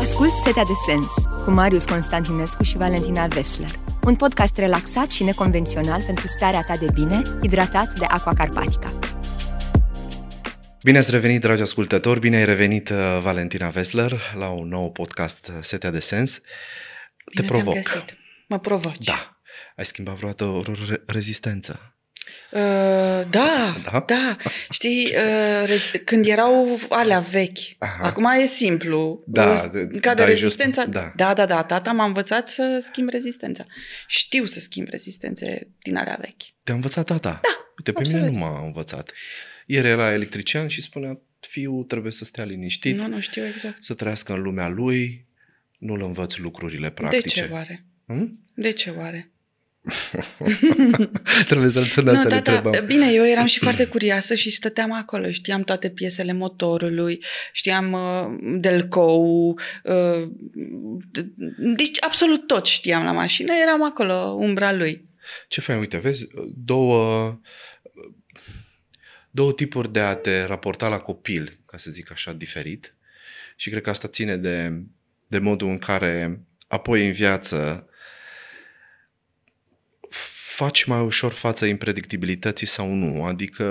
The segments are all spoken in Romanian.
Ascult Setea de Sens cu Marius Constantinescu și Valentina Vesler. Un podcast relaxat și neconvențional pentru starea ta de bine, hidratat de Aqua Carpatica. Bine ați revenit, dragi ascultători, bine ai revenit, uh, Valentina Vesler, la un nou podcast uh, Setea de Sens. Bine Te provoc. Găsit. Mă provoci. Da. Ai schimbat vreodată o re- rezistență? Uh, da, Da? da, da. Știi, uh, re- când erau alea vechi, Aha. acum e simplu. Da, Uh, de- Ca de dai jos- rezistența. da. da, da, da. Tata m-a învățat să schimb rezistența. Știu să schimb rezistențe din alea vechi. Te-a învățat tata? Da. Uite, pe absolut. mine nu m-a învățat. Ieri era electrician și spunea, fiul trebuie să stea liniștit, Nu, nu știu exact. să trăiască în lumea lui, nu-l învăț lucrurile practice. De ce oare? Hmm? De ce oare? trebuie să-l sunăm Nu, să-l tata, întrebăm. bine, eu eram și foarte curioasă și stăteam acolo. Știam toate piesele motorului, știam uh, Delcou, uh, deci absolut tot știam la mașină, eram acolo, umbra lui. Ce fain, uite, vezi, două, două tipuri de a te raporta la copil, ca să zic așa, diferit. Și cred că asta ține de, de modul în care apoi în viață faci mai ușor față impredictibilității sau nu. Adică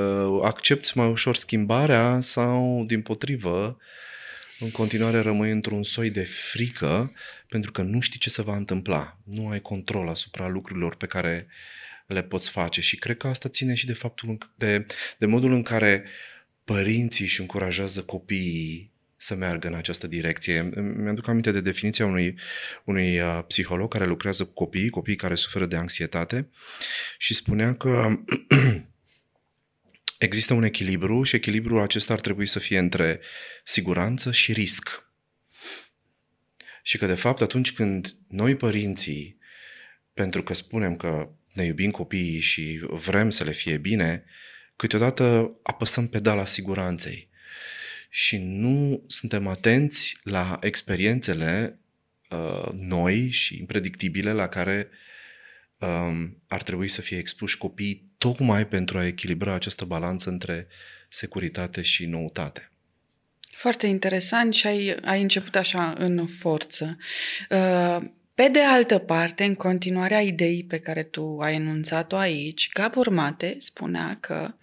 accepti mai ușor schimbarea sau, din potrivă, în continuare rămâi într-un soi de frică pentru că nu știi ce se va întâmpla. Nu ai control asupra lucrurilor pe care le poți face și cred că asta ține și de faptul în- de, de modul în care părinții își încurajează copiii să meargă în această direcție. Mi-aduc aminte de definiția unui, unui uh, psiholog care lucrează cu copiii, copiii care suferă de anxietate și spunea că există un echilibru și echilibrul acesta ar trebui să fie între siguranță și risc. Și că, de fapt, atunci când noi, părinții, pentru că spunem că ne iubim copiii și vrem să le fie bine, câteodată apăsăm pedala siguranței și nu suntem atenți la experiențele uh, noi și impredictibile la care um, ar trebui să fie expuși copiii tocmai pentru a echilibra această balanță între securitate și noutate. Foarte interesant și ai, ai început așa în forță. Uh, Pe de altă parte, în continuarea ideii pe care tu ai enunțat-o aici, Gab Urmate spunea că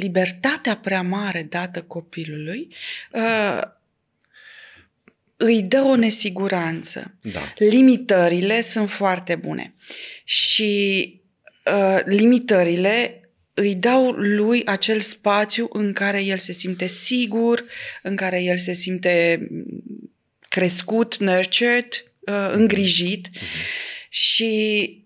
libertatea prea mare dată copilului uh, îi dă o nesiguranță. Da. Limitările sunt foarte bune și uh, limitările îi dau lui acel spațiu în care el se simte sigur, în care el se simte crescut, nurtured, uh, îngrijit Mhm. și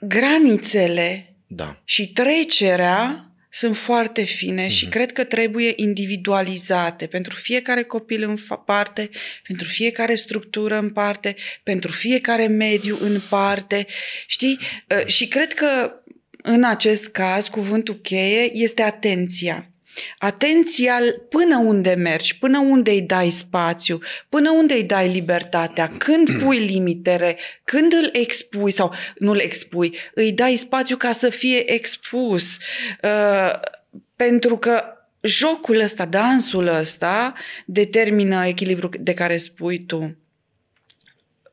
granițele Da. și trecerea sunt foarte fine și Mhm. cred că trebuie individualizate pentru fiecare copil în fa- parte, pentru fiecare structură în parte, pentru fiecare mediu în parte, știi? Uh, Și cred că în acest caz cuvântul cheie este atenția. Atenția până unde mergi, până unde îi dai spațiu, până unde îi dai libertatea, când pui limitele, când îl expui sau nu îl expui, îi dai spațiu ca să fie expus. Uh, pentru că jocul ăsta, dansul ăsta, determină echilibrul de care spui tu.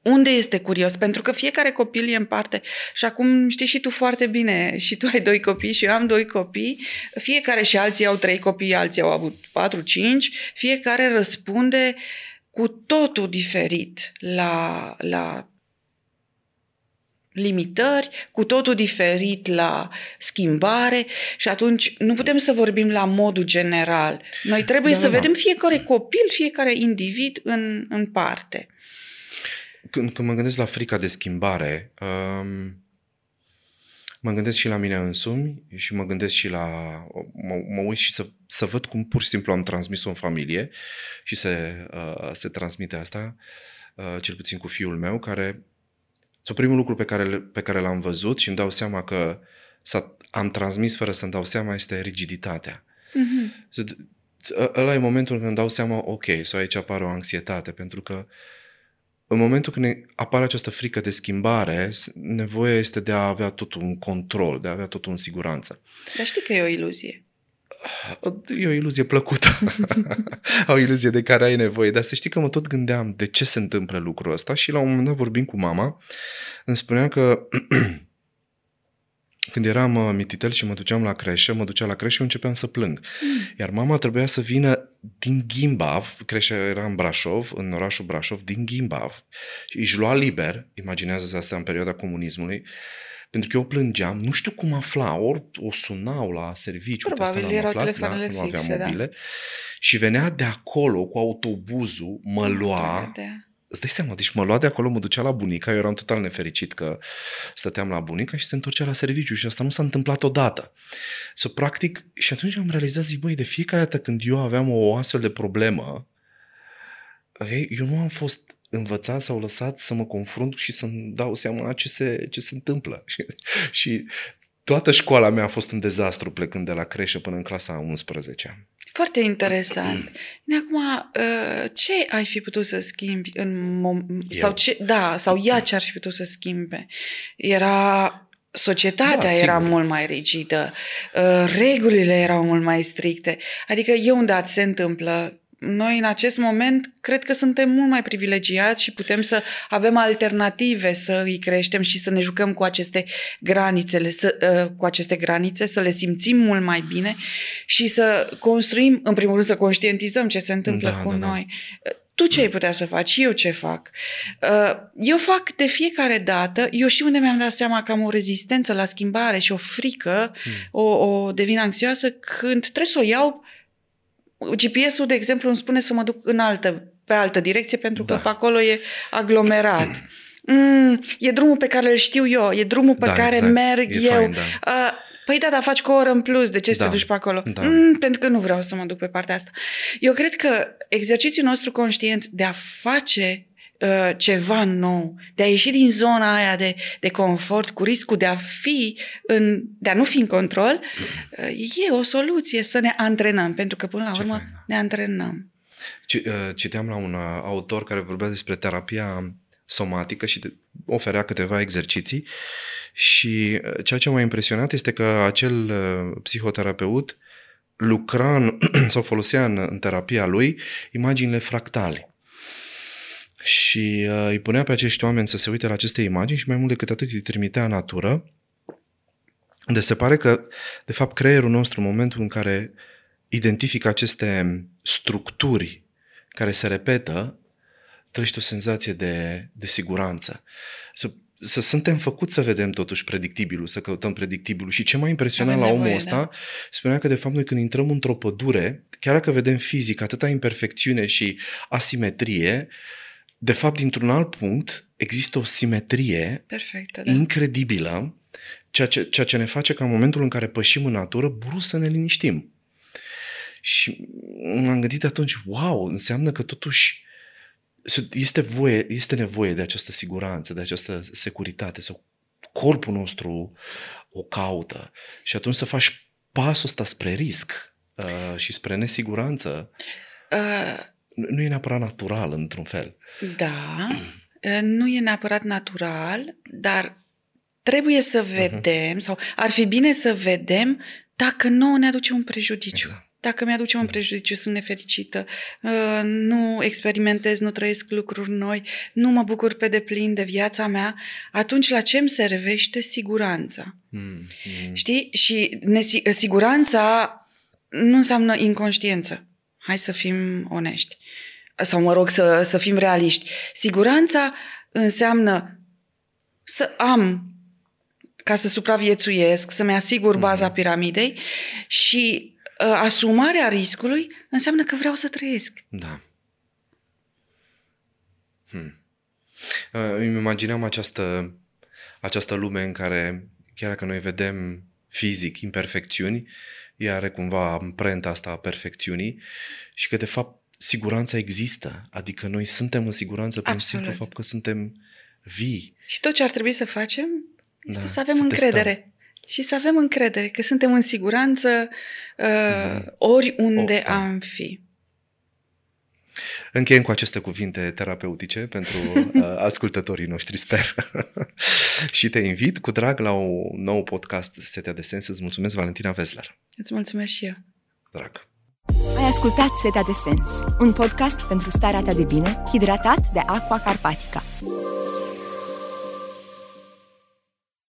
Unde este curios? Pentru că fiecare copil e în parte. Și acum știi și tu foarte bine, și tu ai doi copii și eu am doi copii, fiecare și alții au trei copii, alții au avut patru, cinci, fiecare răspunde cu totul diferit la, la limitări, cu totul diferit la schimbare și atunci nu putem să vorbim la modul general. Noi trebuie Da, să da, da. vedem fiecare copil, fiecare individ în, în parte. Când, când mă gândesc la frica de schimbare, um, mă gândesc și la mine însumi și mă gândesc și la... Mă, mă uit și să, să văd cum pur și simplu am transmis-o în familie și se, uh, se transmite asta, uh, cel puțin cu fiul meu, care... Sau primul lucru pe care, le- pe care l-am văzut și îmi dau seama că s-a, am transmis fără să-mi dau seama este rigiditatea. Mhm. So, d- ă- Ăla e momentul când îmi dau seama, ok, sau aici apare o anxietate, pentru că în momentul când ne apare această frică de schimbare, s- nevoia este de a avea totul în control, de a avea totul în siguranță. Dar știi că e o iluzie. E o iluzie plăcută. o iluzie de care ai nevoie. Dar să știi că mă tot gândeam de ce se întâmplă lucrul ăsta și la un moment dat vorbim cu mama, îmi spunea că când eram uh, mititel și mă duceam la creșă, mă ducea la creșă și începeam să plâng. Mm. Iar mama trebuia să vină din Gimbav, creșa era în Brașov, în orașul Brașov, din Gimbav, și își lua liber, imaginează-ți asta în perioada comunismului, pentru că eu plângeam, nu știu cum afla, ori o sunau la serviciu, Probabil asta erau aflat, telefoanele da, nu aveam fixe, da. mobile, și venea de acolo cu autobuzul, mă lua, Da. Îți dai seama, deci mă lua de acolo, mă ducea la bunica, eu eram total nefericit că stăteam la bunica și se întorcea la serviciu și asta nu s-a întâmplat odată. Să so, practic, și atunci am realizat, zic, băi, de fiecare dată când eu aveam o astfel de problemă, okay, eu nu am fost învățat sau lăsat să mă confrunt și să-mi dau seama ce se, ce se întâmplă. Și, și toată școala mea a fost un dezastru plecând de la creșă până în clasa 11 Foarte interesant. De acum, uh, ce ai fi putut să schimbi în mom- sau ce, da, sau ea ce ar fi putut să schimbe? Era Societatea Da, era sigur. mult mai rigidă, uh, regulile erau mult mai stricte. Adică e un dat, se întâmplă. Noi în acest moment cred că suntem mult mai privilegiați și putem să avem alternative să îi creștem și să ne jucăm cu aceste granițele, să, uh, cu aceste granițe, să le simțim mult mai bine și să construim, în primul rând să conștientizăm ce se întâmplă Da, cu da, da. noi. Tu ce ai putea să faci? Eu ce fac? Uh, Eu fac de fiecare dată, eu și unde mi-am dat seama că am o rezistență la schimbare și o frică, Mm. o, o devin anxioasă când trebuie să o iau. GPS-ul, de exemplu, îmi spune să mă duc în altă, pe altă direcție pentru că Da. pe acolo e aglomerat. Mm, e drumul pe care îl știu eu, e drumul pe Da, care exact. merg E eu. fain, da. Uh, păi da, dar faci cu o oră în plus, de ce să Da, te duci pe acolo? da. Mm, pentru că nu vreau să mă duc pe partea asta. Eu cred că exercițiul nostru conștient de a face uh, ceva nou, de a ieși din zona aia de, de confort cu riscul de a fi în, de a nu fi în control, uh, e o soluție să ne antrenăm, pentru că până la Ce urmă fain, da. ne antrenăm. Ci- uh, Citeam la un uh, autor care vorbea despre terapia somatică și de- oferea câteva exerciții și uh, ceea ce m-a impresionat este că acel uh, psihoterapeut lucra în, sau folosea în, în terapia lui imaginile fractale. Și uh, îi punea pe acești oameni să se uite la aceste imagini și mai mult decât atât îi trimitea în natură, unde se pare că, de fapt, creierul nostru, în momentul în care identifică aceste structuri care se repetă, trăiește o senzație de, de siguranță. Să, să suntem făcuți să vedem totuși predictibilul, să căutăm predictibilul. Și ce m-a impresionat Avem la omul nevoie, ăsta, da. spunea că de fapt noi când intrăm într-o pădure, chiar dacă vedem fizic atâta imperfecțiune și asimetrie, de fapt dintr-un alt punct există o simetrie Perfect, da. da. incredibilă, ceea ce, ceea ce ne face ca în momentul în care pășim în natură, brusc să ne liniștim. Și m-am gândit atunci, wow, înseamnă că totuși este, voie, este nevoie de această siguranță, de această securitate, sau corpul nostru o caută. Și atunci să faci pasul ăsta spre risc uh, și spre nesiguranță, Uh, nu nu e neapărat natural, într-un fel. Da, uh, nu e neapărat natural, dar trebuie să Mhm. vedem, sau ar fi bine să vedem dacă nouă ne aduce un prejudiciu. Exact. Dacă mi-aduce un prejudiciu, sunt nefericită, uh, nu experimentez, nu trăiesc lucruri noi, nu mă bucur pe deplin de viața mea, atunci la ce îmi servește siguranța? Mm, mm. Știi? Și nesi- siguranța nu înseamnă inconștiență. Hai să fim onești. Sau, mă rog, să, să fim realiști. Siguranța înseamnă să am ca să supraviețuiesc, să-mi asigur baza Mhm. piramidei și uh, asumarea riscului înseamnă că vreau să trăiesc. Da. Hmm. Uh, Îmi imagineam această, această lume în care, chiar dacă noi vedem fizic imperfecțiuni, ea are cumva amprenta asta a perfecțiunii și că, de fapt, siguranța există. Adică noi suntem în siguranță prin Absolut. simplu fapt că suntem vii. Și tot ce ar trebui să facem este Da, să avem să încredere. Și să avem încredere că suntem în siguranță uh, Mhm. oriunde O, da. am fi. Încheiem cu aceste cuvinte terapeutice pentru uh, ascultătorii noștri, sper. și te invit cu drag la un nou podcast Setea de Sens. Îți mulțumesc, Valentina Vesler. Îți mulțumesc și eu. Drag. Ai ascultat Setea de Sens, un podcast pentru starea ta de bine, hidratat de Aqua Carpatica.